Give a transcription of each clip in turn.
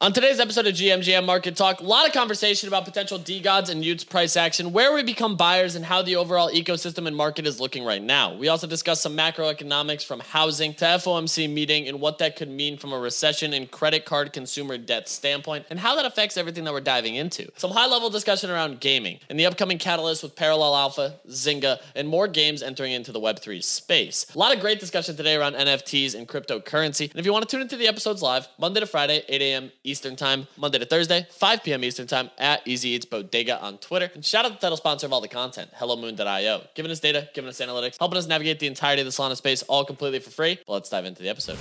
On today's episode of GMGM Market Talk, a lot of conversation about potential DeGods and y00ts price action, where we become buyers, and how the overall ecosystem and market is looking right now. We also discuss some macroeconomics from housing to FOMC meeting and what that could mean from a recession and credit card consumer debt standpoint, and how that affects everything that we're diving into. Some high level discussion around gaming and the upcoming catalyst with Parallel Alpha, Zynga, and more games entering into the Web3 space. A lot of great discussion today around NFTs and cryptocurrency. And if you want to tune into the episodes live, Monday to Friday, 8 a.m. Eastern Time, Monday to Thursday, 5 p.m. Eastern Time at Easy Eats Bodega on Twitter. And shout out the title sponsor of all the content, HelloMoon.io, giving us data, giving us analytics, helping us navigate the entirety of the Solana space all completely for free. But let's dive into the episode.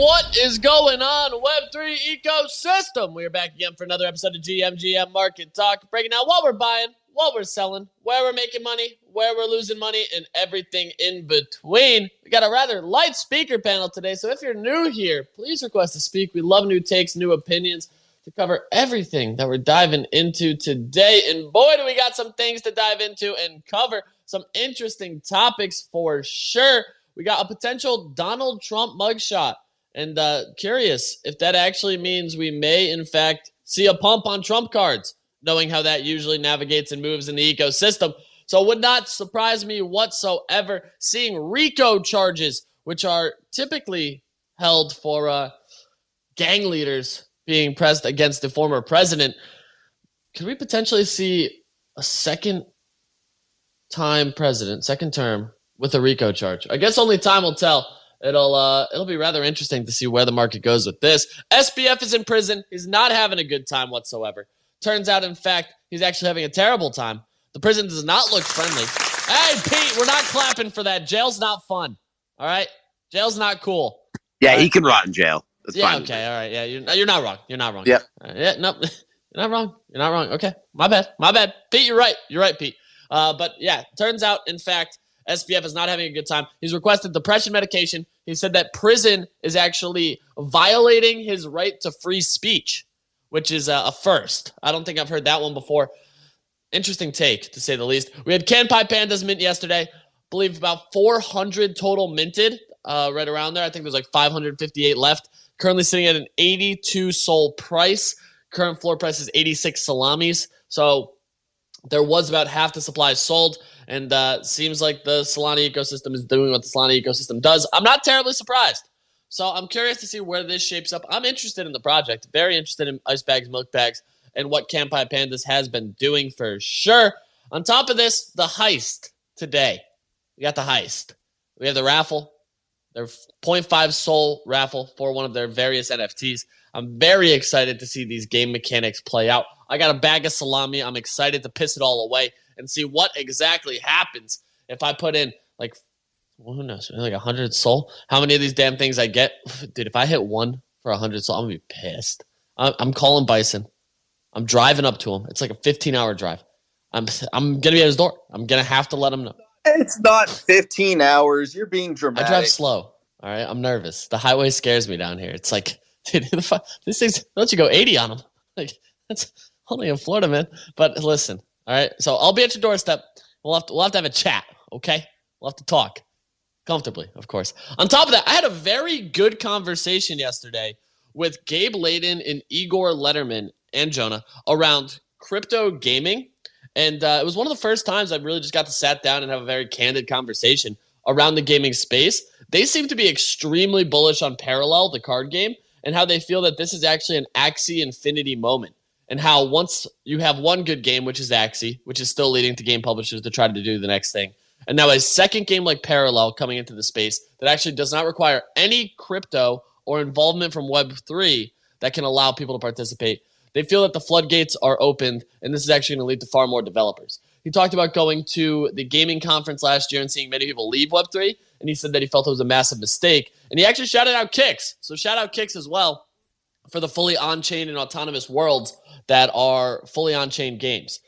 What is going on, Web3 ecosystem? We are back again for another episode of GMGM Market Talk, breaking down what we're buying, what we're selling, where we're making money, where we're losing money, and everything in between. We got a rather light speaker panel today, so if you're new here, please request to speak. We love new takes, new opinions to cover everything that we're diving into today. And boy, do we got some things to dive into and cover some interesting topics for sure. We got a potential Donald Trump mugshot. And uh, curious if that actually means we may, in fact, see a pump on Trump cards knowing how that usually navigates and moves in the ecosystem. So it would not surprise me whatsoever seeing RICO charges, which are typically held for uh, gang leaders being pressed against the former president. Could we potentially see a second time president, second term, with a RICO charge? I guess only time will tell. It'll uh, it'll be rather interesting to see where the market goes with this. SBF is in prison. He's not having a good time whatsoever. Turns out, in fact, he's actually having a terrible time. The prison does not look friendly. Hey, Pete, we're not clapping for that. Jail's not fun. All right, jail's not cool. Yeah, right. he can rot in jail. That's yeah, fine. okay, all right, yeah, you're, you're not wrong. You're not wrong. Yeah. Right, yeah, no, you're not wrong. You're not wrong. Okay, my bad, my bad. Pete, you're right. You're right, Pete. Uh, but yeah, turns out, in fact, SBF is not having a good time. He's requested depression medication. He said that prison is actually violating his right to free speech which is a, a first. I don't think I've heard that one before. Interesting take, to say the least. We had Kanpai Pandas mint yesterday. believe about 400 total minted, uh, right around there. I think there's like 558 left. Currently sitting at an 82 SOL price. Current floor price is 86 salamis. So there was about half the supply sold, and uh, seems like the Solana ecosystem is doing what the Solana ecosystem does. I'm not terribly surprised. So I'm curious to see where this shapes up. I'm interested in the project, very interested in ice bags, milk bags, and what Kanpai Pandas has been doing for sure. On top of this, the heist today. We got the heist. We have the raffle, their 0.5 SOL raffle for one of their various NFTs. I'm very excited to see these game mechanics play out. I got a bag of salami. I'm excited to piss it all away and see what exactly happens if I put in like well, who knows? Like hundred SOL. How many of these damn things I get, dude? If I hit one for hundred SOL, I'm gonna be pissed. I'm calling Bison. I'm driving up to him. It's like a 15 hour drive. I'm I'm gonna be at his door. I'm gonna have to let him know. It's not 15 hours. You're being dramatic. I drive slow. All right, I'm nervous. The highway scares me down here. It's like, dude, these things. Don't you go 80 on them? Like that's only in Florida, man. But listen, all right. So I'll be at your doorstep. We'll have to we'll have to have a chat. Okay, we'll have to talk comfortably, of course. On top of that, I had a very good conversation yesterday with Gabe Leydon and Igor Letterman and Jonah around crypto gaming. And uh, it was one of the first times I really just got to sat down and have a very candid conversation around the gaming space. They seem to be extremely bullish on Parallel, the card game, and how they feel that this is actually an Axie Infinity moment. And how once you have one good game, which is Axie, which is still leading to game publishers to try to do the next thing, and now a second game like Parallel coming into the space that actually does not require any crypto or involvement from Web3 that can allow people to participate. They feel that the floodgates are opened, and this is actually going to lead to far more developers. He talked about going to the gaming conference last year and seeing many people leave Web3, and he said that he felt it was a massive mistake. And he actually shouted out Kicks. So shout out Kicks as well for the fully on-chain and autonomous worlds that are fully on-chain games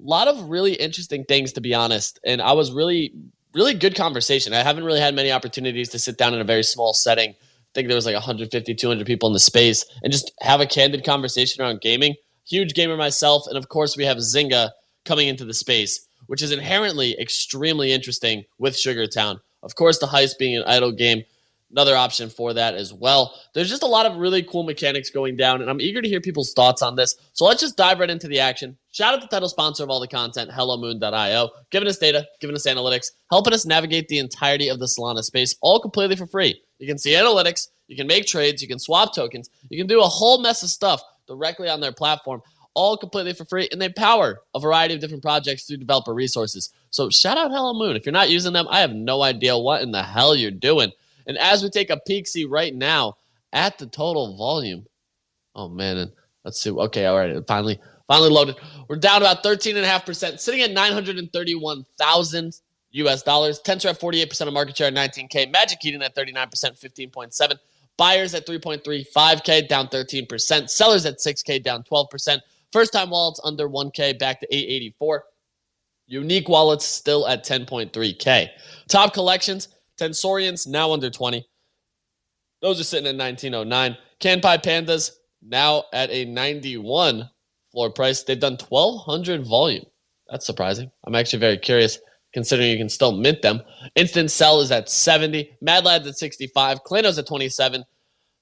a lot of really interesting things to be honest and i was really really good conversation i haven't really had many opportunities to sit down in a very small setting think there was like 150 200 people in the space and just have a candid conversation around gaming. Huge gamer myself and of course we have zynga coming into the space which is inherently extremely interesting with sugar town. Of course the heist being an idle game another option for that as well. There's just a lot of really cool mechanics going down, and I'm eager to hear people's thoughts on this. So let's just dive right into the action. Shout out the title sponsor of all the content, HelloMoon.io, giving us data, giving us analytics, helping us navigate the entirety of the Solana space, all completely for free. You can see analytics, you can make trades, you can swap tokens, you can do a whole mess of stuff directly on their platform, all completely for free, and they power a variety of different projects through developer resources. So shout out Hello Moon. If you're not using them, I have no idea what in the hell you're doing. And as we take a peek, see right now at the total volume. Oh man, and let's see. Okay, all right, finally, finally loaded. We're down about 13.5%, sitting at 931,000 US dollars. Tensor at 48% of market share at 19K. Magic Eden at 39%, 15.7. Buyers at 3.35K, down 13%. Sellers at 6K, down 12%. First time wallets under 1K, back to 884. Unique wallets still at 10.3K. Top collections, Tensorians now under 20. Those are sitting at 1909. Kanpai Pandas now at a 91 floor price. They've done 1200 volume. That's surprising. I'm actually very curious considering you can still mint them. Instant Sell is at 70. Mad Lads at 65. Klano's at 27.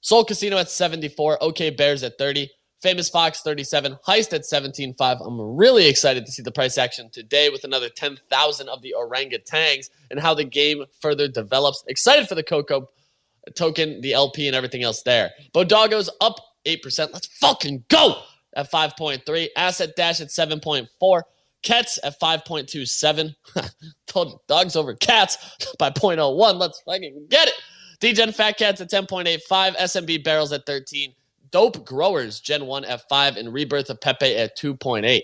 Sol Casino at 74. OK Bears at 30. Famous Fox 37, Heist at 17.5. I'm really excited to see the price action today with another 10,000 of the orangutans and how the game further develops. Excited for the Coco token, the LP, and everything else there. Bodoggo's up 8%. Let's fucking go at 5.3. Asset Dash at 7.4. Cats at 5.27. Told dogs over cats by 0.01. Let's fucking get it. DGen Fat Cats at 10.85. SMB Barrels at 13. Dope Growers, Gen 1 at 5, and Rebirth of Pepe at 2.8.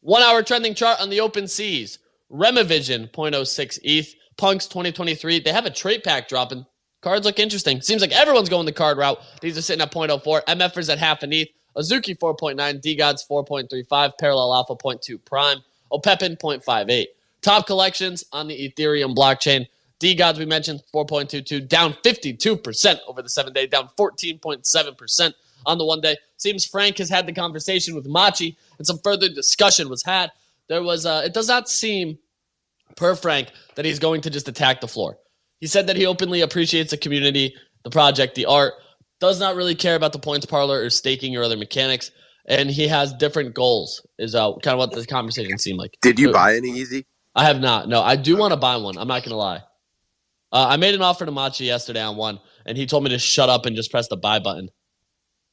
One hour trending chart on the open seas. Remavision, 0.06 ETH. Punks 2023, they have a trade pack dropping. Cards look interesting. Seems like everyone's going the card route. These are sitting at 0.04. MFers at half an ETH. Azuki 4.9. DeGods 4.35. Parallel Alpha 0.2 Prime. Opepen 0.58. Top collections on the Ethereum blockchain. DeGods, we mentioned, 4.22, down 52% over the seven day, down 14.7% on the one day. Seems Frank has had the conversation with Machi, and some further discussion was had. There was, uh, it does not seem, per Frank, that he's going to just attack the floor. He said that he openly appreciates the community, the project, the art, does not really care about the points parlor or staking or other mechanics, and he has different goals, is uh, kind of what the conversation seemed like. Did you buy any easy? I have not. No, I do want to buy one. I'm not going to lie. Uh, I made an offer to Machi yesterday on one, and he told me to shut up and just press the buy button.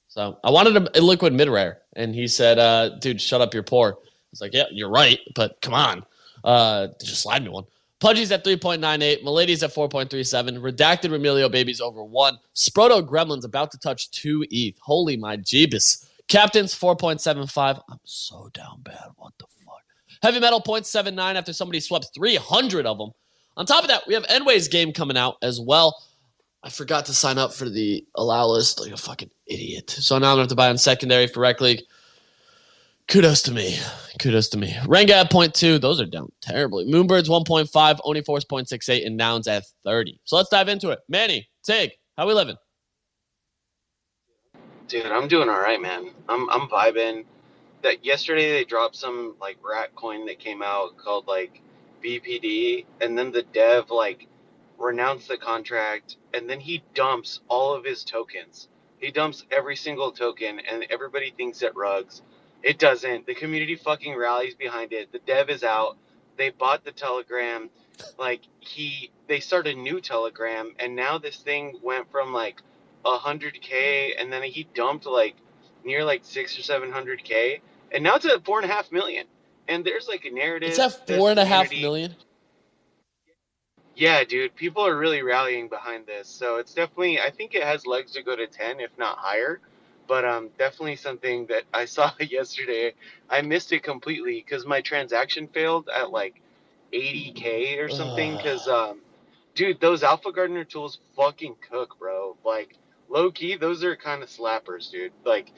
So I wanted a, liquid mid rare, and he said, uh, "Dude, shut up, you're poor." I was like, "Yeah, you're right, but come on, uh, just slide me one." Pudgy's at 3.98, Milady's at 4.37, Redacted Remilio Babies over one, Sproto Gremlin's about to touch two ETH. Holy my Jeebus. Captain's 4.75. I'm so down bad. What the fuck? Heavy Metal 0.79 after somebody swept 300 of them. On top of that, we have Enway's game coming out as well. I forgot to sign up for the allow list like a fucking idiot. So now I'm gonna have to buy on secondary for Rec League. Kudos to me. Kudos to me. Renga at 0.2. Those are down terribly. Moonbirds 1.5, Oni Force 0.68, and Nouns at 30. So let's dive into it. Manny, Tig, how we living? Dude, I'm doing all right, man. I'm I'm vibing. That yesterday they dropped some like rat coin that came out called like BPD, and then the dev like renounced the contract, and then he dumps all of his tokens. He dumps every single token, and everybody thinks it rugs. It doesn't. The community fucking rallies behind it. The dev is out. They bought the Telegram. Like he, they started a new Telegram, and now this thing went from like a hundred k, and then he dumped like near like six or seven hundred k, and now it's at four and a half million and there's like a narrative. It's at four and a half million. Yeah, dude, people are really rallying behind this, so it's definitely. I think it has legs to go to ten, if not higher. But um, definitely something that I saw yesterday. I missed it completely because my transaction failed at like 80k or something. Because um, dude, those Alpha Gardener tools fucking cook, bro. Like low key, those are kind of slappers, dude. Like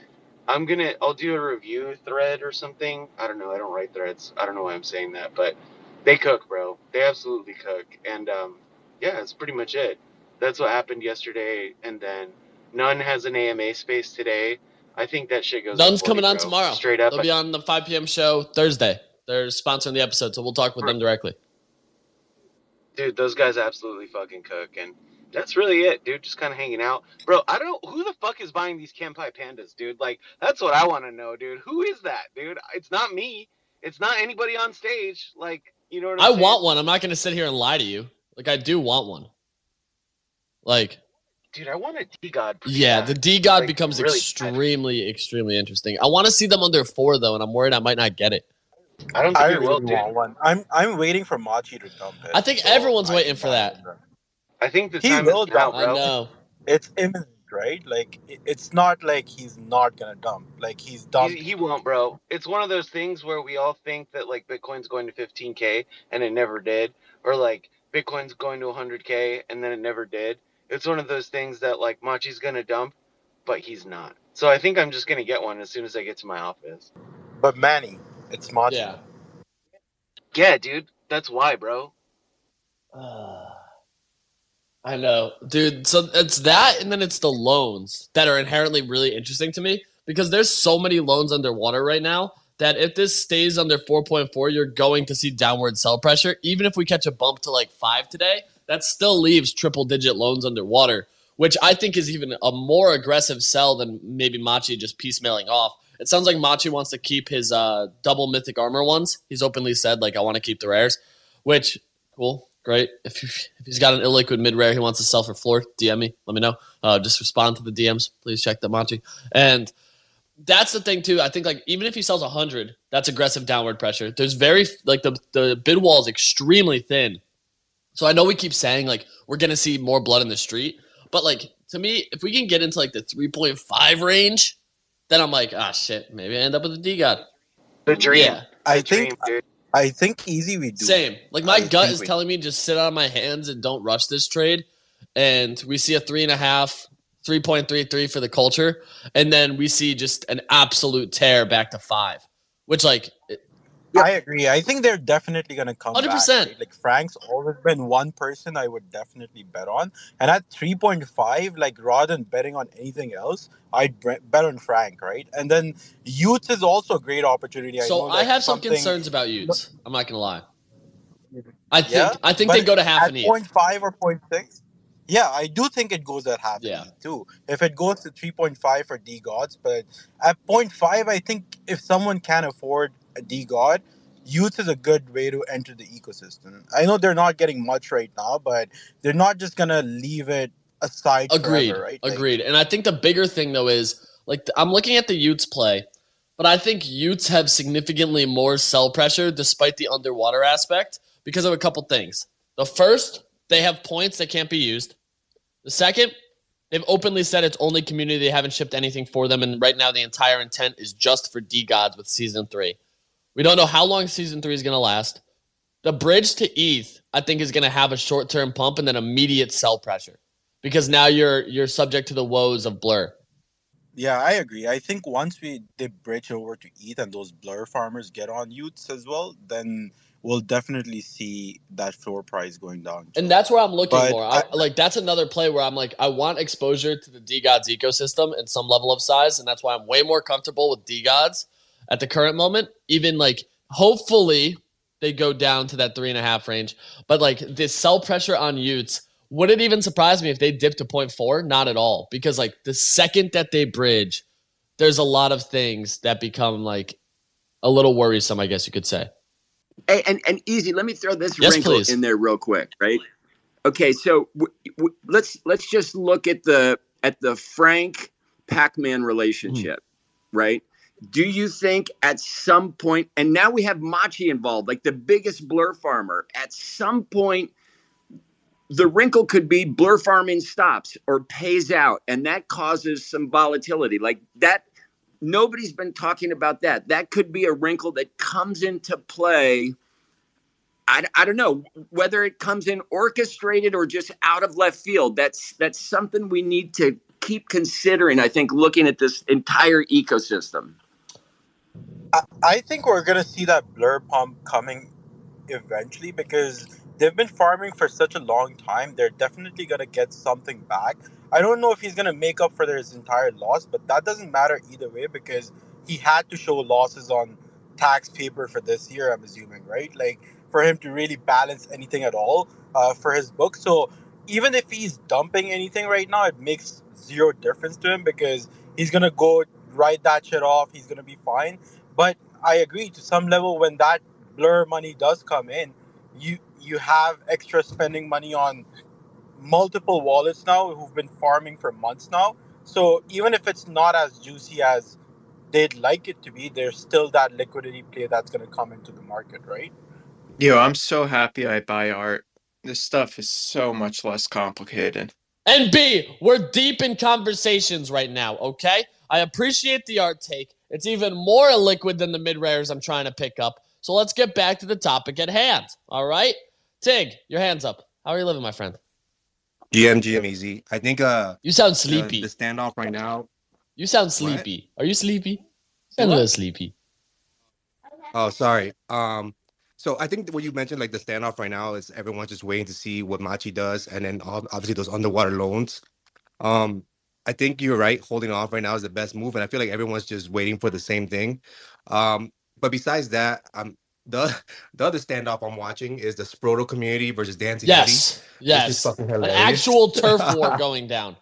I'm gonna I'll do a review thread or something. I don't know. I don't write threads. I don't know why I'm saying that, but they cook, bro. They absolutely cook. And um, yeah, that's pretty much it. That's what happened yesterday. And then None has an AMA space today. I think that shit goes. None's coming on bro. tomorrow. Straight up. They'll be on the 5 p.m. show Thursday. They're sponsoring the episode, so we'll talk with them directly. Dude, those guys absolutely fucking cook. And That's really it, dude. Just kind of hanging out, bro. I don't. Who the fuck is buying these Kampai pandas, dude? Like, that's what I want to know, dude. Who is that, dude? It's not me. It's not anybody on stage. Like, you know what I'm I saying? want one. I'm not gonna sit here and lie to you. Like I do want one. Like dude. I want a DeGod. yeah, the D God Like, becomes really bad. extremely, extremely interesting. I want to see them under four though, and I'm worried I might not get it. I don't I think it will, really dude. want one. I'm I'm waiting for Machi to dump it. I think so everyone's I waiting for that. it. I think the He time will is now, dump, I know. It's imminent, right? Like it's not like he's not gonna dump. Like he's dumped. He, he won't, bro. It's one of those things where we all think that like Bitcoin's going to 15k and it never did, or like Bitcoin's going to 100k and then it never did. It's one of those things that like Machi's gonna dump, but he's not. So I think I'm just gonna get one as soon as I get to my office. But Manny, it's Machi. Yeah. Yeah, dude. That's why, bro. I know, dude. So it's that, and then it's the loans that are inherently really interesting to me because there's so many loans underwater right now that if this stays under 4.4, you're going to see downward sell pressure. Even if we catch a bump to like five today, that still leaves triple digit loans underwater, which I think is even a more aggressive sell than maybe Machi just piecemealing off. It sounds like Machi wants to keep his uh, double mythic armor ones. He's openly said like I want to keep the rares, which cool, great. If, if he's got an illiquid mid rare he wants to sell for floor, DM me. Let me know. Uh, just respond to the DMs. Please check the Machi. And that's the thing too. I think like even if he sells hundred, that's aggressive downward pressure. There's very like the the bid wall is extremely thin. So I know we keep saying like we're gonna see more blood in the street, but like to me, if we can get into like the three point five range, then I'm like, ah shit, maybe I end up with a DeGod. The dream. Yeah, I The dream, think dude. I think easy we do. same. Like my I gut is we- telling me just sit on my hands and don't rush this trade. And we see a three and a half, 3.33 for the culture. And then we see just an absolute tear back to five, which like I agree. I think they're definitely gonna come. 100%. back, right? Like Frank's always been one person I would definitely bet on, and at three point five, like rather than betting on anything else, I'd bet on Frank, right? And then y00ts is also a great opportunity. I so I have some concerns about y00ts. I'm not gonna lie. I think Yeah, I think they go to half at an ETH. 0.5 or six. yeah i do think it goes at half Yeah. too if it goes to 3.5 for DeGods but at 0.5 i think if someone can afford d god y00ts is a good way to enter the ecosystem i know they're not getting much right now but they're not just gonna leave it aside Agreed. forever, right Like, Agreed. And I think the bigger thing though is like I'm looking at the y00ts play, but I think y00ts have significantly more sell pressure despite the underwater aspect because of a couple things. The first, they have points that can't be used. The second, they've openly said it's only community. They haven't shipped anything for them, and right now the entire intent is just for DeGods with season three. We don't know how long season three is going to last. The bridge to ETH, I think, is going to have a short term pump and then immediate sell pressure because now you're you're subject to the woes of blur. yeah i agree i think once we they bridge over to eth and those blur farmers get on y00ts as well then we'll definitely see that floor price going down And that's where I'm looking But more. I, like that's another play where I'm like I want exposure to the DeGods ecosystem in some level of size, and that's why I'm way more comfortable with DeGods at the current moment. Even like hopefully they go down to that three and a half range, but like this sell pressure on y00ts. Would it even surprise me if they dip to four? Not at all. Because like the second that they bridge, there's a lot of things that become like a little worrisome, I guess you could say. Hey, and and easy. Let me throw this Yes, wrinkle please. in there real quick, right? Okay, so w- w- let's let's just look at the at the Frank Pac-Man relationship, right? Do you think at some point, and now we have Machi involved, like the biggest blur farmer, at some point, the wrinkle could be blur farming stops or pays out, and that causes some volatility. Like that, nobody's been talking about that. That could be a wrinkle that comes into play. I, I don't know whether it comes in orchestrated or just out of left field. That's that's something we need to keep considering. I think looking at this entire ecosystem. I, think we're gonna see that blur pump coming eventually because they've been farming for such a long time. They're definitely gonna get something back. I don't know if he's gonna make up for his entire loss, but that doesn't matter either way because he had to show losses on tax paper for this year. I'm assuming, right? Like for him to really balance anything at all uh, for his book. So even if he's dumping anything right now, it makes zero difference to him because he's gonna go write that shit off. He's gonna be fine. But I agree to some level when that blur money does come in, you you have extra spending money on multiple wallets now who've been farming for months now. So even if it's not as juicy as they'd like it to be, there's still that liquidity play that's going to come into the market, right? Yo, I'm so happy I buy art. This stuff is so much less complicated. And B, we're deep in conversations right now, okay? I appreciate the art take. It's even more liquid than the mid rares I'm trying to pick up. So let's get back to the topic at hand, all right? Tig, your hands up. How are you living, my friend? GM, GM, easy. I think uh, You sound sleepy. the standoff right now. You sound What? sleepy. Are you sleepy? You sound a little sleepy. Oh, sorry. Um, so I think what you mentioned, like the standoff right now, is everyone's just waiting to see what Machi does, and then obviously those underwater loans. Um, I think you're right. Holding off right now is the best move, and I feel like everyone's just waiting for the same thing. Um, but besides that, the the other standoff I'm watching is the Sproto community versus Dancing City. Yes. Just Yes. fucking An actual turf war going down.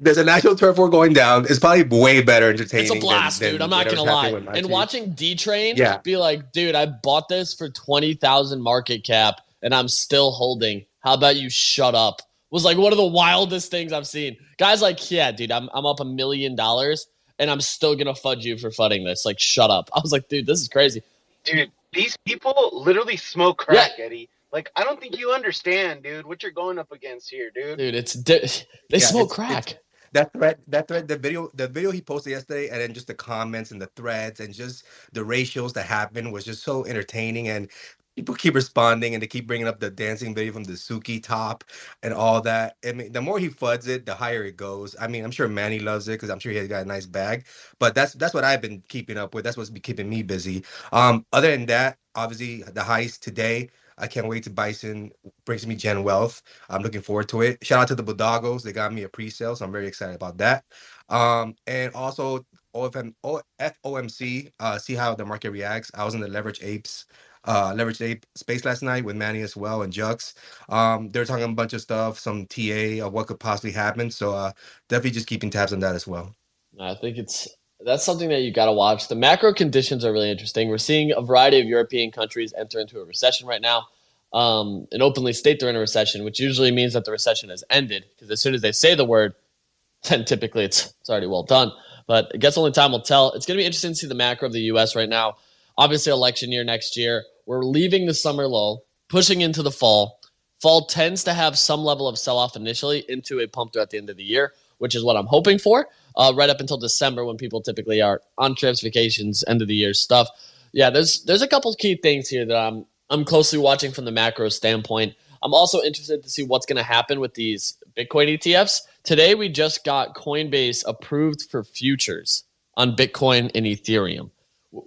There's an actual turf war going down. It's probably way better entertaining. It's a blast, than dude. I'm not gonna lie. And Machi. watching D Train Yeah. be like, dude, I bought this for twenty thousand market cap and I'm still holding. How about you shut up? Was like one of the wildest things I've seen. Guys like, yeah, dude, I'm I'm up a million dollars and I'm still gonna fudge you for fudding this. Like, shut up. I was like, dude, this is crazy. Dude, these people literally smoke crack, Eddie. Like, I don't think you understand, dude, what you're going up against here, dude. Dude, it's di- they Yeah, smoke it's- crack. it's- that thread that thread the video the video he posted yesterday and then just the comments and the threads and just the ratios that happened was just so entertaining and people keep responding and they keep bringing up the dancing video from the Suki top and all that. I mean, the more he fuds it, the higher it goes. I mean, I'm sure Manny loves it because I'm sure he has got a nice bag. But that's that's what I've been keeping up with. That's what's been keeping me busy. Um, other than that, obviously the heist today. I can't wait to Bison brings me Gen Wealth. I'm looking forward to it. Shout out to the Bodoggos. They got me a pre-sale, so I'm very excited about that. Um, and also OFM, O- FOMC, uh, see how the market reacts. I was in the Leverage Apes, uh, Leverage Ape space last night with Manny as well and Jux. Um, they're talking a bunch of stuff, some TA of what could possibly happen. So uh, definitely just keeping tabs on that as well. I think it's that's something that you got to watch. The macro conditions are really interesting. We're seeing a variety of European countries enter into a recession right now, um, and openly state they're in a recession, which usually means that the recession has ended. Because as soon as they say the word, then typically it's it's already well done. But I guess only time will tell. It's going to be interesting to see the macro of the U.S. right now. Obviously, election year next year. We're leaving the summer lull, pushing into the fall. Fall tends to have some level of sell off initially into a pump throughout the end of the year, which is what I'm hoping for. Uh, right up until December, when people typically are on trips, vacations, end of the year stuff. Yeah, there's there's a couple key things here that I'm I'm closely watching from the macro standpoint. I'm also interested to see what's going to happen with these Bitcoin ETFs. Today, we just got Coinbase approved for futures on Bitcoin and Ethereum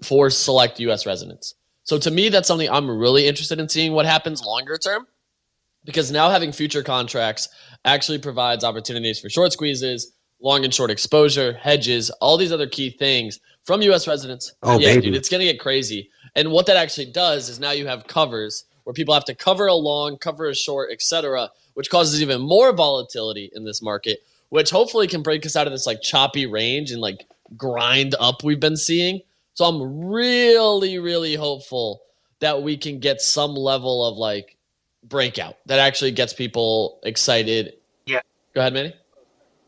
for select US residents. So, to me, that's something I'm really interested in seeing what happens longer term because now having future contracts actually provides opportunities for short squeezes, long and short exposure, hedges, all these other key things from US residents. Oh, yeah, baby. dude, it's going to get crazy. And what that actually does is now you have covers where people have to cover a long, cover a short, etc., which causes even more volatility in this market, which hopefully can break us out of this like choppy range and like grind up we've been seeing. So I'm really, really hopeful that we can get some level of like breakout that actually gets people excited. Yeah. Go ahead, Manny.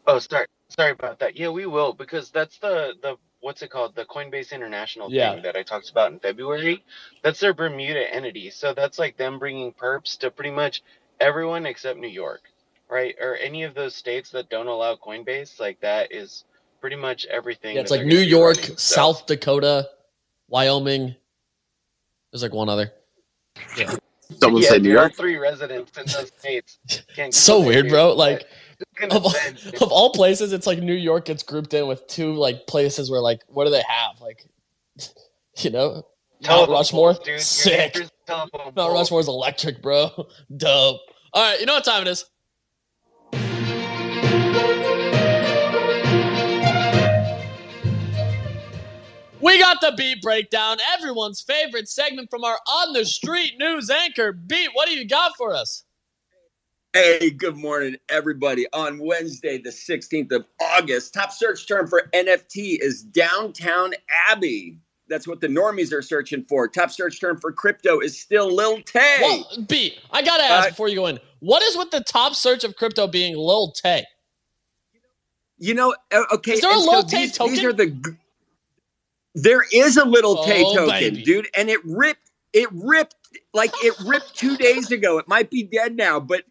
Oh, sorry, sorry about that. Yeah, we will because that's the the what's it called the Coinbase International Yeah. thing that I talked about in February. That's their Bermuda entity, so that's like them bringing perps to pretty much everyone except New York, right? Or any of those states that don't allow Coinbase. Like that is pretty much everything. Yeah, it's like New York, running. So- South Dakota, Wyoming. There's like one other. Someone yeah, said New York. three residents in those states. Can't So weird, bro. Like of all, of all places, it's like New York gets grouped in with two like places where like what do they have? Like you know, Mount Rushmore. dude. Sick. Mount. Rushmore's electric, bro. Dope. All right, you know what time it is. We got the beat breakdown, everyone's favorite segment from our on the street news anchor. Beat, what do you got for us? Hey, good morning, everybody. On Wednesday, the 16th of August, top search term for NFT is Downton Abbey. That's what the normies are searching for. Top search term for crypto is still Lil Tay. Well, B, I gotta ask Uh, before you go in. What is with the top search of crypto being Lil Tay? You know, uh, okay. Is there a Lil so Tay these, token? These are the. There is a little Tay Oh, token, baby. dude, and it ripped. It ripped like it ripped two days ago. It might be dead now, but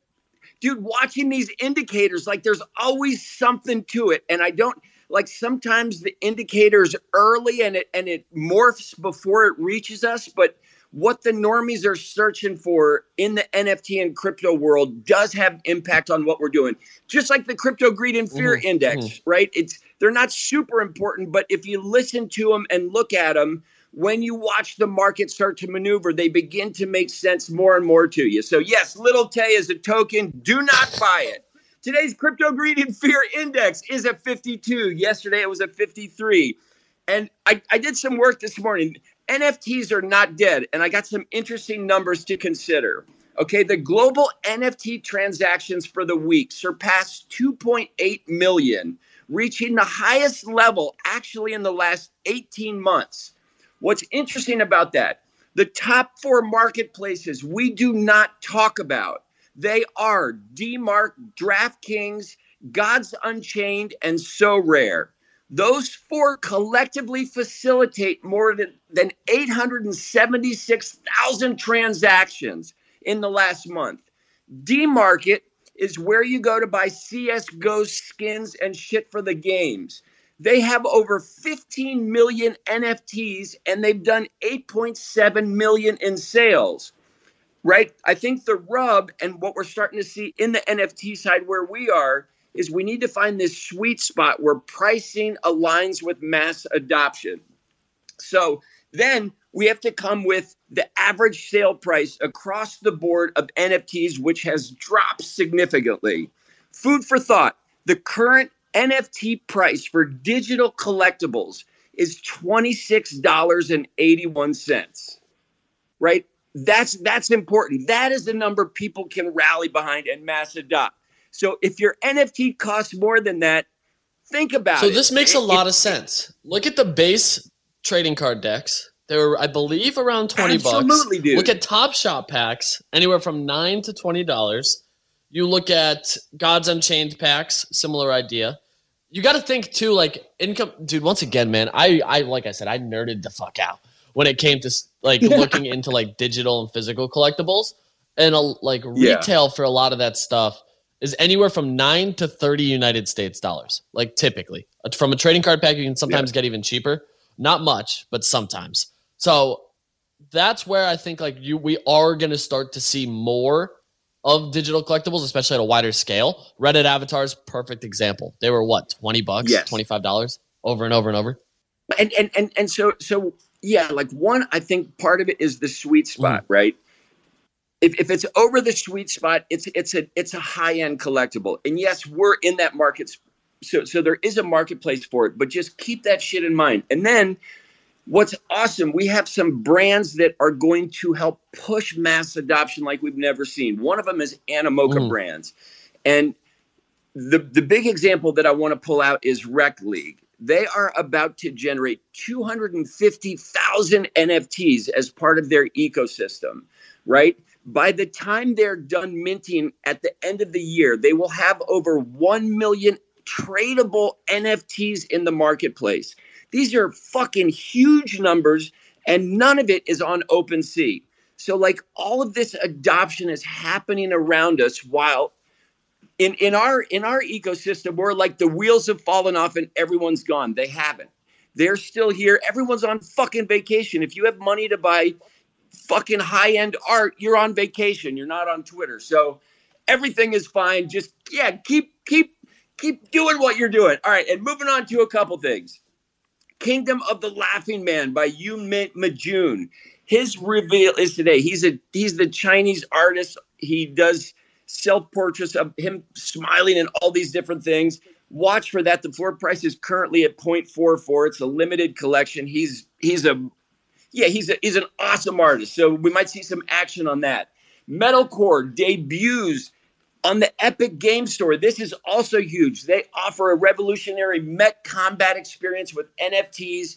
dude, watching these indicators, like there's always something to it, and I don't like sometimes the indicators early and it and it morphs before it reaches us, but what the normies are searching for in the NFT and crypto world does have impact on what we're doing. Just like the crypto greed and fear Mhm, index, right? It's they're not super important, but if you listen to them and look at them, when you watch the market start to maneuver, they begin to make sense more and more to you. So yes, Little Tay is a token. Do not buy it. Today's crypto greed and fear index is at 52. Yesterday it was at 53. And I, I did some work this morning. NFTs are not dead, and I got some interesting numbers to consider. Okay, the global NFT transactions for the week surpassed 2.8 million, reaching the highest level actually in the last 18 months. What's interesting about that, the top four marketplaces we do not talk about, they are DMark, DraftKings, Gods Unchained, and Sorare. Those four collectively facilitate more than, than 876,000 transactions in the last month. DMarket is where you go to buy CSGO skins and shit for the games. They have over 15 million NFTs and they've done 8.7 million in sales. Right? I think the rub and what we're starting to see in the NFT side where we are is we need to find this sweet spot where pricing aligns with mass adoption. So then we have to come with the average sale price across the board of NFTs, which has dropped significantly. Food for thought the current NFT price for digital collectibles is $26.81. Right? That's that's important. That is the number people can rally behind and mass adopt. So if your NFT costs more than that, think about So it. So this makes a lot it- of sense. Look at the base trading card decks. They were, I believe, around twenty Absolutely, bucks. dude. Look at Top Shot packs, anywhere from nine to twenty dollars. You look at Gods Unchained packs, similar idea. You got to think too, like income, dude. Once again, man, I, I, like I said, I nerded the fuck out when it came to like looking into like digital and physical collectibles, and a, like Yeah. retail for a lot of that stuff is anywhere from nine to thirty United States dollars, like typically. Uh, From a trading card pack, you can sometimes get even cheaper. Not much, but sometimes. So that's where I think like you we are gonna start to see more of digital collectibles, especially at a wider scale. Reddit avatars, perfect example. They were what, 20 bucks, Yes. $25 over and over and over. and and and and so so yeah like one i think part of it is the sweet mm-hmm. spot right if, if it's over the sweet spot it's it's a it's a high end collectible and yes we're in that market so so there is a marketplace for it but just keep that shit in mind and then what's awesome we have some brands that are going to help push mass adoption like we've never seen one of them is animoca Mm. brands and the the big example that I want to pull out is Rec League. They are about to generate 250,000 NFTs as part of their ecosystem, right? By the time they're done minting at the end of the year, they will have over 1 million tradable NFTs in the marketplace. These are fucking huge numbers, and none of it is on OpenSea. So, like, all of this adoption is happening around us while in in our in our ecosystem we're like the wheels have fallen off and everyone's gone. They haven't. They're still here. Everyone's on fucking vacation. If you have money to buy fucking high end art you're on vacation. You're not on twitter. So everything is fine. Just yeah keep keep keep doing what you're doing all right and moving on to a couple things kingdom of the laughing man by Yue Minjun his reveal is today he's a he's the chinese artist he does self portraits of him smiling and all these different things. Watch for that. The floor price is currently at 0.44. It's a limited collection. He's he's a yeah, he's a, he's an awesome artist. So we might see some action on that. Metalcore debuts On the Epic Game Store, this is also huge. They offer a revolutionary mech combat experience with NFTs.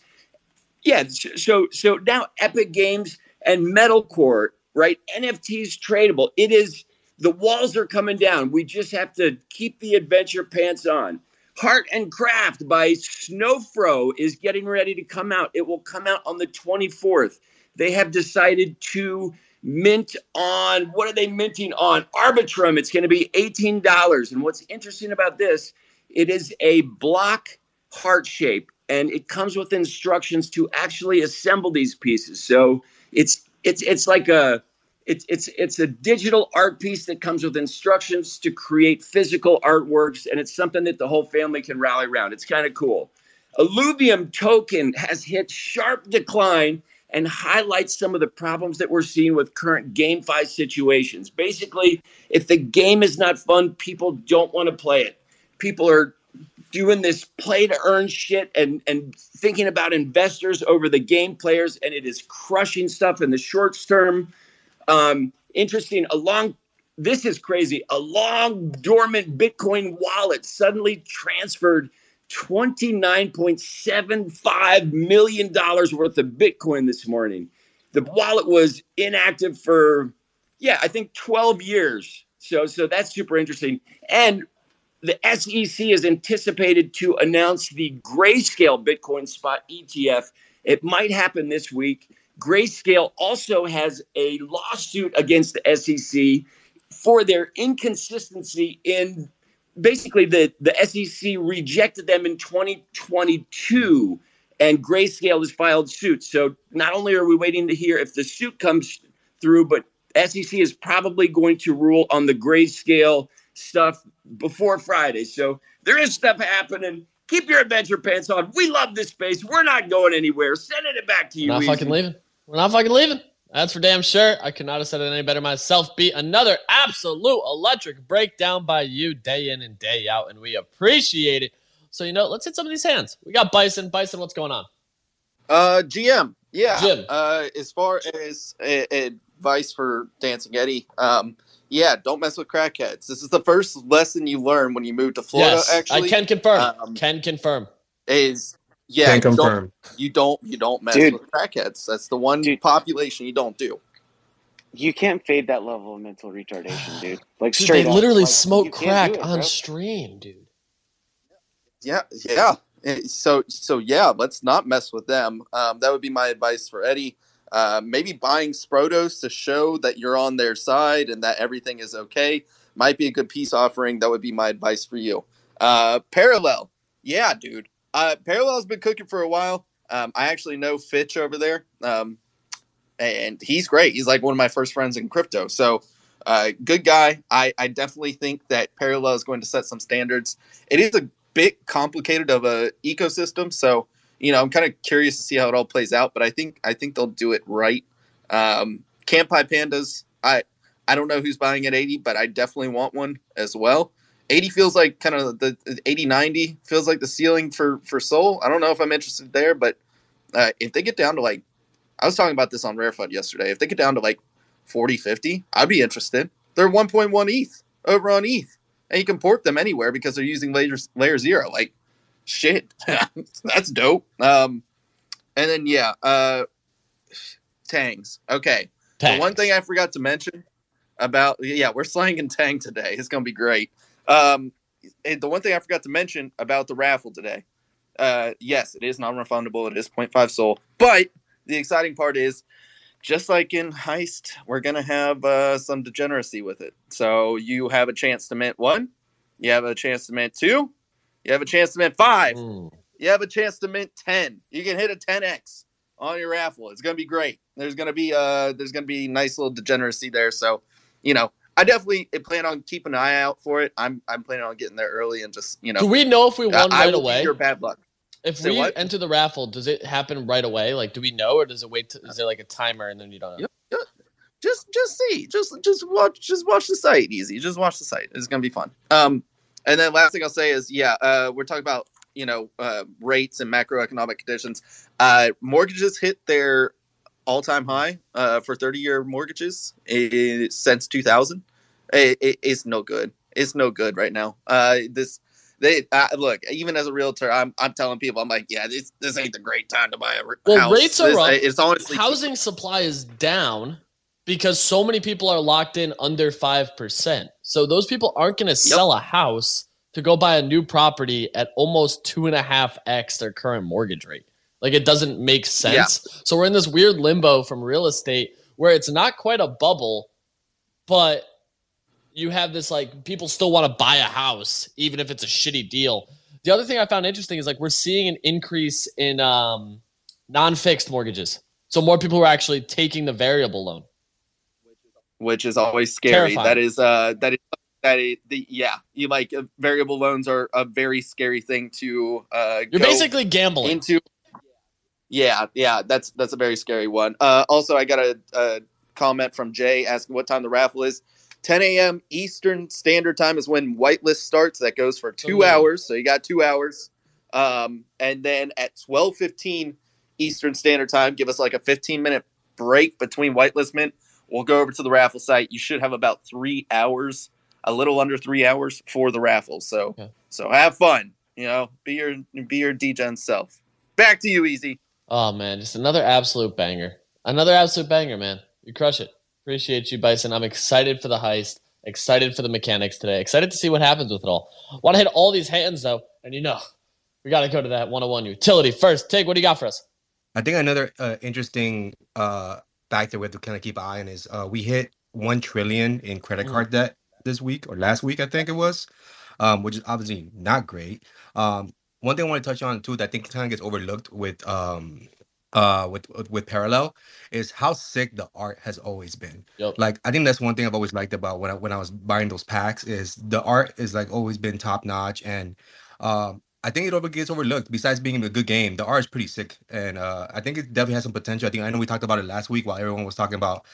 Yeah, so so now Epic Games and Metalcore, right? NFTs tradable. It is the walls are coming down. We just have to keep the adventure pants on. Heart and Craft by Snowfro is getting ready to come out. It will come out on the 24th. They have decided to mint on what are they minting on? Arbitrum. It's going to be $18. And what's interesting about this, it is a block heart shape and it comes with instructions to actually assemble these pieces. So it's it's it's like a it's it's it's a digital art piece that comes with instructions to create physical artworks and it's something that the whole family can rally around. It's kind of cool. Illuvium token has hit sharp decline and highlights some of the problems that we're seeing with current game GameFi situations. Basically, if the game is not fun, people don't want to play it. People are doing this play to earn shit and and thinking about investors over the game players and it is crushing stuff in the short term um interesting a long this is crazy a long dormant bitcoin wallet suddenly transferred 29.75 million dollars worth of bitcoin this morning the wallet was inactive for yeah i think 12 years so so that's super interesting and the SEC is anticipated to announce the Grayscale Bitcoin Spot ETF. It might happen this week. Grayscale also has a lawsuit against the SEC for their inconsistency in basically the, the SEC rejected them in 2022 and Grayscale has filed suit. So not only are we waiting to hear if the suit comes through, but SEC is probably going to rule on the Grayscale stuff before Friday. So there is stuff happening. Keep your adventure pants on. We love this space. We're not going anywhere. Sending it back to you. We're not Easy. fucking leaving. We're not fucking leaving. That's for damn sure. I could not have said it any better myself. Be another absolute electric breakdown by you day in and day out, and we appreciate it. So you know, let's hit some of these hands. We got Bison. Bison, what's going on? Uh, GM. Yeah. Jim. Uh, as far as advice for Dancing Eddie, um, yeah, don't mess with crackheads. This is the first lesson you learn when you move to Florida. yes, actually, I can confirm. Um, can confirm. is yeah, Can you don't- confirm. You don't you don't mess Dude. with crackheads. That's the one Dude. population you don't do. You can't fade that level of mental retardation, dude. Like Dude, straight they up, literally like, smoke crack it, on bro. stream, dude. Yeah, yeah. Eh, So so yeah, let's not mess with them. Um, that would be my advice for Eddie. Uh, maybe buying Sprotos to show that you're on their side and that everything is okay might be a good peace offering. That would be my advice for you. Uh, Parallel, yeah, dude. Uh, Parallel's been cooking for a while. Um, I actually know Fitch over there, um, and he's great. He's like one of my first friends in crypto. So, uh, good guy. I, I definitely think that Parallel is going to set some standards. It is a bit complicated of a ecosystem, so you know I'm kind of curious to see how it all plays out. But I think I think they'll do it right. Um, Pandas. I I don't know who's buying at 80, but I definitely want one as well. 80 feels like kind of the the 80 90 feels like the ceiling for for SOL. I don't know if I'm interested there, but uh, if they get down to like I was talking about this on Rarefoot yesterday. If they get down to like 40 50, I'd be interested. They're 1.1 ETH over on ETH. And you can port them anywhere because they're using layer layer 0. Like shit. That's dope. Um and then yeah, uh Tangs. Okay. The one thing I forgot to mention about yeah, we're slanging Tang today. It's gonna be great. Um, and the one thing I forgot to mention about the raffle today, uh, yes, it is non-refundable. It is 0.5 SOL, but the exciting part is, just like in Heist, we're gonna have uh, some degeneracy with it. So you have a chance to mint one, you have a chance to mint two, you have a chance to mint five, Mm. you have a chance to mint 10 you can hit a 10x on your raffle. It's going to be great. There's to be uh there's going to be nice little degeneracy there. So you know i definitely plan on keeping an eye out for it i'm i'm planning on getting there early and just you know Do we know if we uh, won I right away? your bad luck If Say we what? enter the raffle, does it happen right away? Like, do we know, or does it wait? To, is there like a timer and then you don't know? Yep. just just see just just watch just watch the site easy just watch the site it's gonna be fun um and then last thing i'll say is yeah uh we're talking about you know uh rates and macroeconomic conditions uh mortgages hit their all-time high uh for 30 year mortgages since 2000 it, it, it's no good. It's no good right now. Uh, this they uh, look even as a realtor, I'm I'm telling people I'm like, yeah, this this ain't the great time to buy a Well, house. rates are This- up. It's honestly Housing supply is down because so many people are locked in under 5%. So those people aren't going to sell a house to go buy a new property at almost two and a half X their current mortgage rate. Like it doesn't make sense. So we're in this weird limbo from real estate where it's not quite a bubble, but you have this like people still want to buy a house even if it's a shitty deal. The other thing I found interesting is like we're seeing an increase in um, non-fixed mortgages. So more people are actually taking the variable loan. which is always scary. Terrifying. That is uh that is that is the yeah you like uh, variable loans are a very scary thing to uh You're basically gambling. into. Yeah, yeah, that's that's a very scary one. Uh, also, I got a, a comment from Jay asking what time the raffle is. 10 a.m. Eastern Standard Time is when whitelist starts. That goes for two hours, so you got two hours. Um, and then at 12:15 Eastern Standard Time, give us like a 15 minute break between whitelist mint. We'll go over to the raffle site. You should have about three hours, a little under three hours for the raffle. So, Okay. so have fun. You know, be your be your degen self. Back to you, Easy. Oh man, just another absolute banger. Another absolute banger, man. You crush it. Appreciate you, Bison. I'm excited for the heist. Excited for the mechanics today. Excited to see what happens with it all. Want to hit all these hands though, and you know, we got to go to that 101 utility first. Tig, what do you got for us? I think another uh, interesting uh, factor we have to kind of keep an eye on is uh, we hit one trillion in credit Mm. card debt this week or last week, I think it was, um, which is obviously not great. Um, one thing I want to touch on too that I think kind of gets overlooked with um, uh, with with- with parallel is how sick the art has always been. Yep. Like I think that's one thing I've always liked about when I when I was buying those packs is the art is like always been top notch and um I think it over gets overlooked. Besides being a good game, the art is pretty sick, and uh, I think it definitely has some potential. I think I know we talked about it last week while everyone was talking about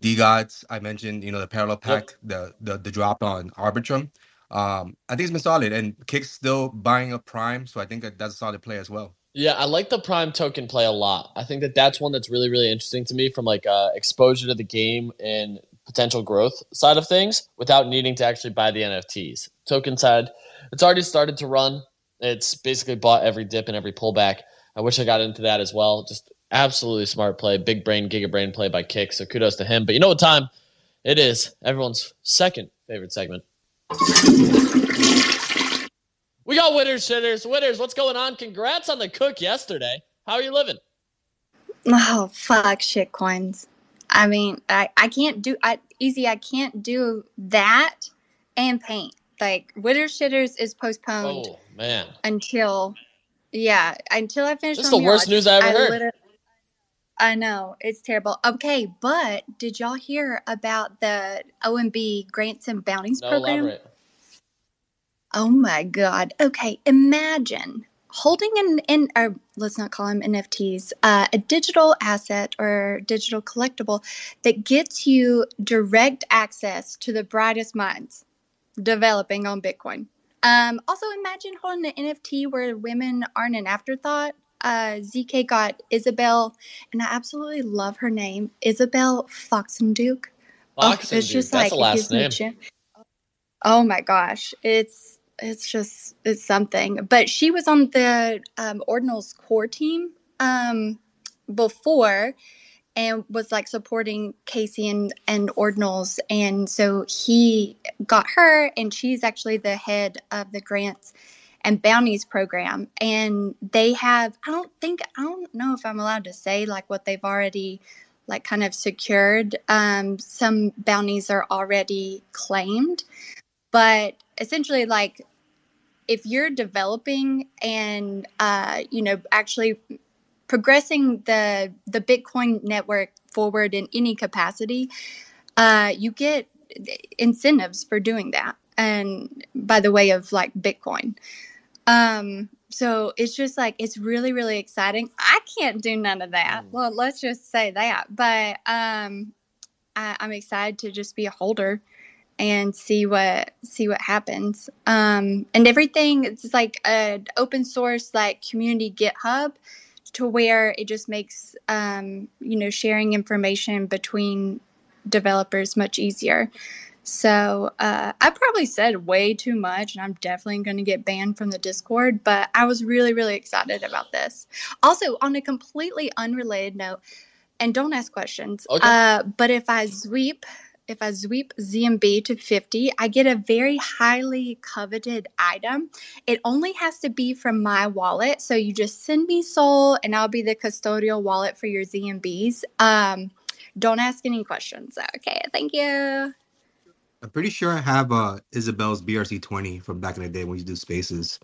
DeGods. I mentioned you know the parallel pack, the the the drop on Arbitrum. Um, I think it's been solid, and Kick's still buying up Prime, so I think that that's a solid play as well. Yeah, I like the prime token play a lot. I think that that's one that's really, really interesting to me from like uh, exposure to the game and potential growth side of things without needing to actually buy the NFTs. Token side, it's already started to run. It's basically bought every dip and every pullback. I wish I got into that as well. Just absolutely smart play, big brain, giga brain play by Kick. So kudos to him. But you know what time it is? Everyone's second favorite segment. We got winners, shitters, winners. What's going on? Congrats on the cook yesterday. How are you living? Oh fuck shit coins. I mean, I, I can't do I easy I can't do that and paint. Like Witter Shitters is postponed Oh man, until yeah, until I finish this is the worst news I ever heard. I know, it's terrible. Okay, but did y'all hear about the OMB grants and bounties No, program? elaborate. Oh my god. Okay, imagine holding an in or let's not call them NFTs, uh, a digital asset or digital collectible that gets you direct access to the brightest minds developing on Bitcoin. Um, also imagine holding an NFT where women aren't an afterthought. Uh, ZK got Isabel, and I absolutely love her name, Isabel Foxen Duke. Oh, it's dude. just That's like last name. Oh my gosh, it's it's just it's something. But she was on the um, Ordinal's core team um, before, and was like supporting Casey and and Ordinals, and so he got her, and she's actually the head of the grants and bounties program and they have i don't think i don't know if i'm allowed to say like what they've already like kind of secured. Um, some bounties are already claimed but essentially like if you're developing and uh, you know actually progressing the the bitcoin network forward in any capacity uh, you get incentives for doing that and by the way of like bitcoin. Um so it's just like it's really really exciting. I can't do none of that. Mm. well let's just say that. But um I, i'm excited to just be a holder and see what see what happens. Um and everything it's like an open source like community github to where it just makes um you know sharing information between developers much easier So uh, I probably said way too much, and I'm definitely going to get banned from the Discord. But I was really, really excited about this. Also, on a completely unrelated note, and don't ask questions. Okay. Uh, but if I sweep, if I sweep ZMB to 50, I get a very highly coveted item. It only has to be from my wallet. So you just send me SOL, and I'll be the custodial wallet for your ZMBs. Um, don't ask any questions. Okay, thank you. I'm pretty sure I have uh Isabel's BRC twenty from back in the day when you do spaces.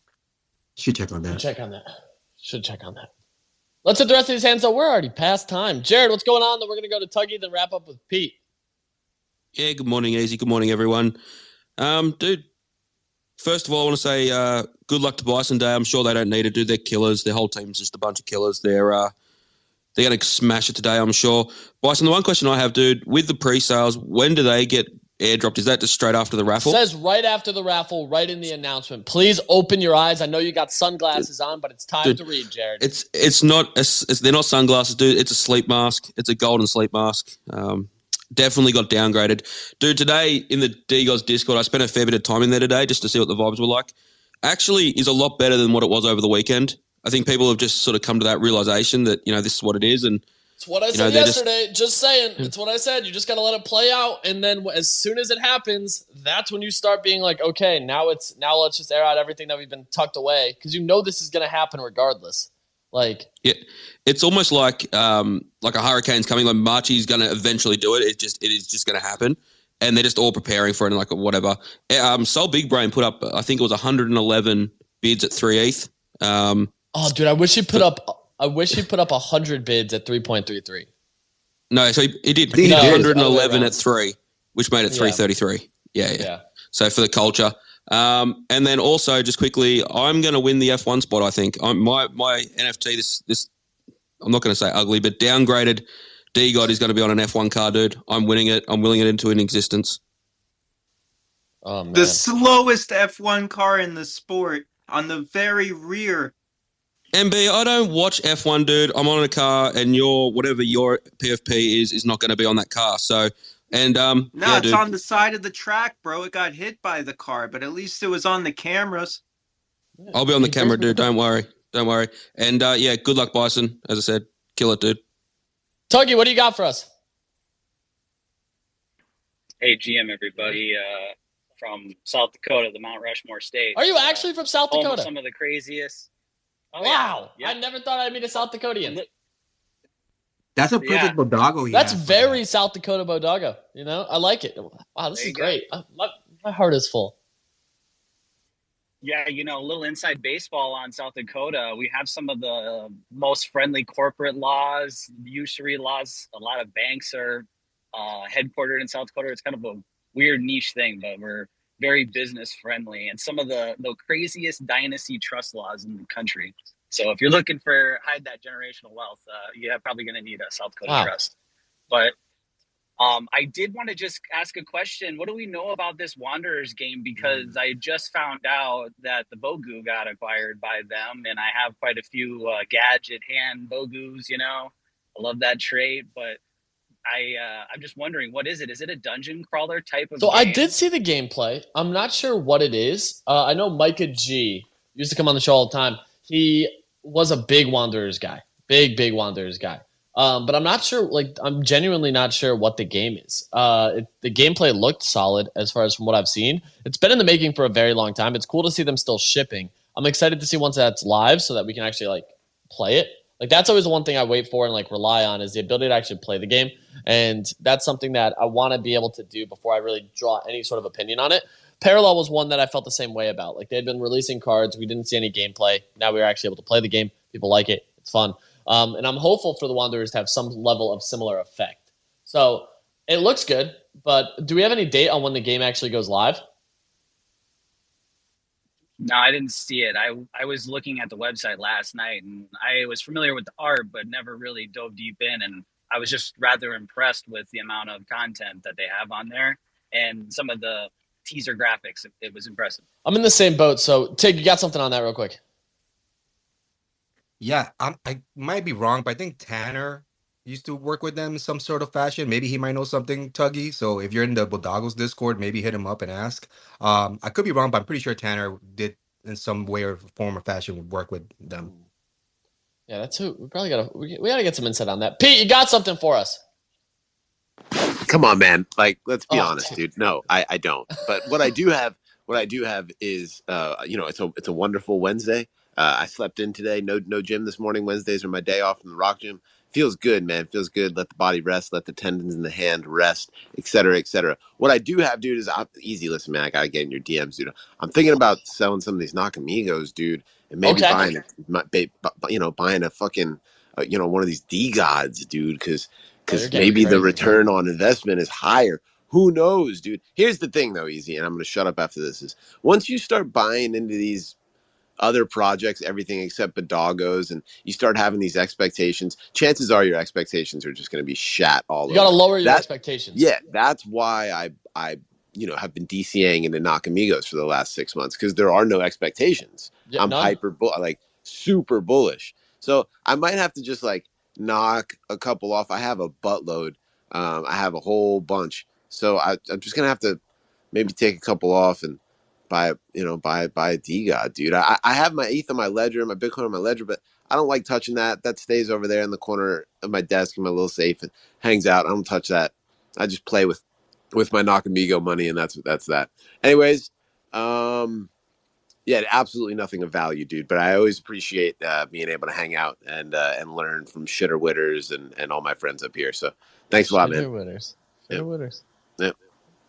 Should check on that. Should check on that. Should check on that. Let's hit the rest of these hands. So we're already past time. Jared, what's going on? Then we're gonna go to Tuggy, then wrap up with Pete. Yeah, good morning, Easy. Good morning, everyone. Um, dude, first of all, I want to say uh, good luck to Bison Day. I'm sure they don't need to do. They're killers. Their whole team's just a bunch of killers. They're uh, they're going to smash it today, I'm sure. Bison, the one question I have, dude, with the pre-sales, when do they get airdropped? Is that just straight after the raffle? Says right after the raffle, right in the announcement. Please open your eyes. I know you got sunglasses on, but it's time Dude, to read, Jared. It's it's not it's, it's, they're not sunglasses, dude. It's a sleep mask. It's a golden sleep mask. Um, definitely got downgraded, dude. Today in the DeGods Discord, I spent a fair bit of time in there today just to see what the vibes were like. Actually, is a lot better than what it was over the weekend. I think people have just sort of come to that realization that you know this is what it is, and It's what I You said know, they're just- yesterday. Just, saying. It's what I said. You just got to let it play out, and then as soon as it happens, that's when you start being like, okay, now it's now let's just air out everything that we've been tucked away because you know this is going to happen regardless. Like, it's almost like um, like a hurricane's coming. Like Marchie's going to eventually do it. It just it is just going to happen, and they're just all preparing for it and like whatever. Um, SolBigBrain put up, I think it was 111 bids at three eighth. Um, oh, dude, I wish he put up. I wish he put up hundred bids at three point three three. no, so he, he did. He he did did. 111 at three, which made it Yeah. 333. Yeah, yeah. Yeah. So for the culture. Um, and then also just quickly, I'm going to win the F1 spot. I think I'm, my my NFT this this I'm not going to say ugly, but downgraded DeGod is going to be on an F1 car, dude. I'm winning it. I'm willing it into an existence. Oh man. The slowest F1 car in the sport on the very rear. MB, I don't watch F1, dude. I'm on a car, and your whatever your PFP is is not going to be on that car. So, and um, No, yeah, it's dude. on the side of the track, bro. It got hit by the car, but at least it was on the cameras. I'll be on the camera, dude. Don't worry. Don't worry. And uh, yeah, good luck, Bison. As I said, kill it, dude. Tuggy, what do you got for us? Hey, GM, everybody uh, from South Dakota, the Mount Rushmore State. Are you Uh, actually from South Dakota? some of the craziest. Oh, wow. Yeah. I never thought I'd meet a South Dakotian. That's a Yeah. perfect Bodoggo. That's has very that. South Dakota Bodoggo. You know, I like it. Wow, this There is you go. great. My, my heart is full. Yeah, you know, a little inside baseball on South Dakota. We have some of the most friendly corporate laws, usury laws. A lot of banks are uh, headquartered in South Dakota. It's kind of a weird niche thing, but we're very business friendly. And some of the the craziest dynasty trust laws in the country. So if you're looking for hide that generational wealth, uh, you're probably going to need a South Dakota Wow. trust. But um, I did want to just ask a question. What do we know about this Wanderers game? Because I just found out that the Bogu got acquired by them, and I have quite a few uh, gadget hand Bogus. You know, I love that trait, but I uh, I'm just wondering, what is it? Is it a dungeon crawler type of? So I did see the gameplay. I'm not sure what it is. Uh, I know Micah G used to come on the show all the time. He was a big Wanderers guy, big big Wanderers guy. Um, but I'm not sure. Like I'm genuinely not sure what the game is. Uh, it, the gameplay looked solid as far as from what I've seen. It's been in the making for a very long time. It's cool to see them still shipping. I'm excited to see once that's live so that we can actually like play it. Like that's always the one thing I wait for and like rely on is the ability to actually play the game. And that's something that I want to be able to do before I really draw any sort of opinion on it. Parallel was one that I felt the same way about. Like they had been releasing cards, we didn't see any gameplay. Now we were actually able to play the game. People like it. It's fun. Um, and I'm hopeful for the Wanderers to have some level of similar effect. So it looks good, but do we have any date on when the game actually goes live? No, I didn't see it. I I was looking at the website last night, and I was familiar with the art, but never really dove deep in. And I was just rather impressed with the amount of content that they have on there and some of the teaser graphics. It, it was impressive. I'm in the same boat. So Tig, you got something on that real quick. Yeah, I'm, I might be wrong, but I think Tanner used to work with them in some sort of fashion. Maybe he might know something, Tuggy. So if you're in the Bodoggos Discord, maybe hit him up and ask. Um, I could be wrong, but I'm pretty sure Tanner did in some way or form or fashion work with them. Yeah, that's who we probably gotta we, we gotta get some insight on that. Pete, you got something for us? Come on, man. Like, let's be Oh, honest, dude. dude. No, I, I don't. But what I do have, what I do have is, uh, you know, it's a it's a wonderful Wednesday. Uh, I slept in today. No no gym this morning. Wednesdays are my day off from the rock gym. Feels good, man. Feels good. Let the body rest. Let the tendons in the hand rest, et cetera, et cetera. What I do have, dude, is I'm, easy. Listen, man. I gotta get in your DMs, dude. I'm thinking about selling some of these Nakamigos, dude, and maybe Okay. buying, my, you know, buying a fucking, uh, you know, one of these DeGods, dude, because Oh, because getting maybe the crazy, man. return on investment is higher. Who knows, dude? Here's the thing, though, easy, and I'm gonna shut up after this. Is once you start buying into these other projects, everything except Bodoggos, and you start having these expectations, chances are your expectations are just gonna be shat all You over. You gotta lower your That- expectations. Yeah, that's why I I you know have been DCAing into Nakamigos for the last six months because there are no expectations. Yeah, I'm none. hyper bull like super bullish. So I might have to just like knock a couple off. I have a buttload. Um, I have a whole bunch. So I, I'm just gonna have to maybe take a couple off and buy you know buy buy a DeGod, dude. I, I have my ETH on my ledger, my Bitcoin on my ledger, but I don't like touching that. That stays over there in the corner of my desk in my little safe and hangs out. I don't touch that. I just play with with my Nakamigo money, and that's that's that. Anyways, um, yeah, absolutely nothing of value, dude. But I always appreciate uh, being able to hang out and uh, and learn from shitter witters and and all my friends up here. So thanks a lot, Shitter man. winners. Yeah. Shitter winners.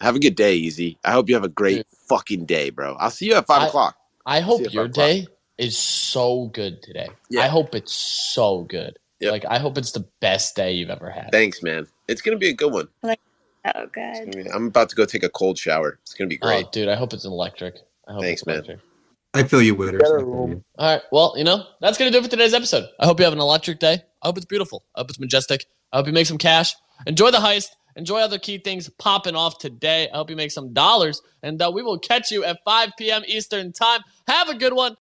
Have a good day, Easy. I hope you have a great. Fucking day, bro. I'll see you at five I- o'clock. I hope you your five o'clock. day is so good today. Yeah. I hope it's so good. Yep. Like I hope it's the best day you've ever had. Thanks, man. It's gonna be a good one. Oh, good. be- I'm about to go take a cold shower. It's gonna be great. Oh, dude, I hope it's electric. I hope Thanks, it's man. I feel you, Witters. I. All right. Well, you know, that's going to do it for today's episode. I hope you have an electric day. I hope it's beautiful. I hope it's majestic. I hope you make some cash. Enjoy the heist. Enjoy other key things popping off today. I hope you make some dollars. And uh, we will catch you at 5 p.m. Eastern Time. Have a good one.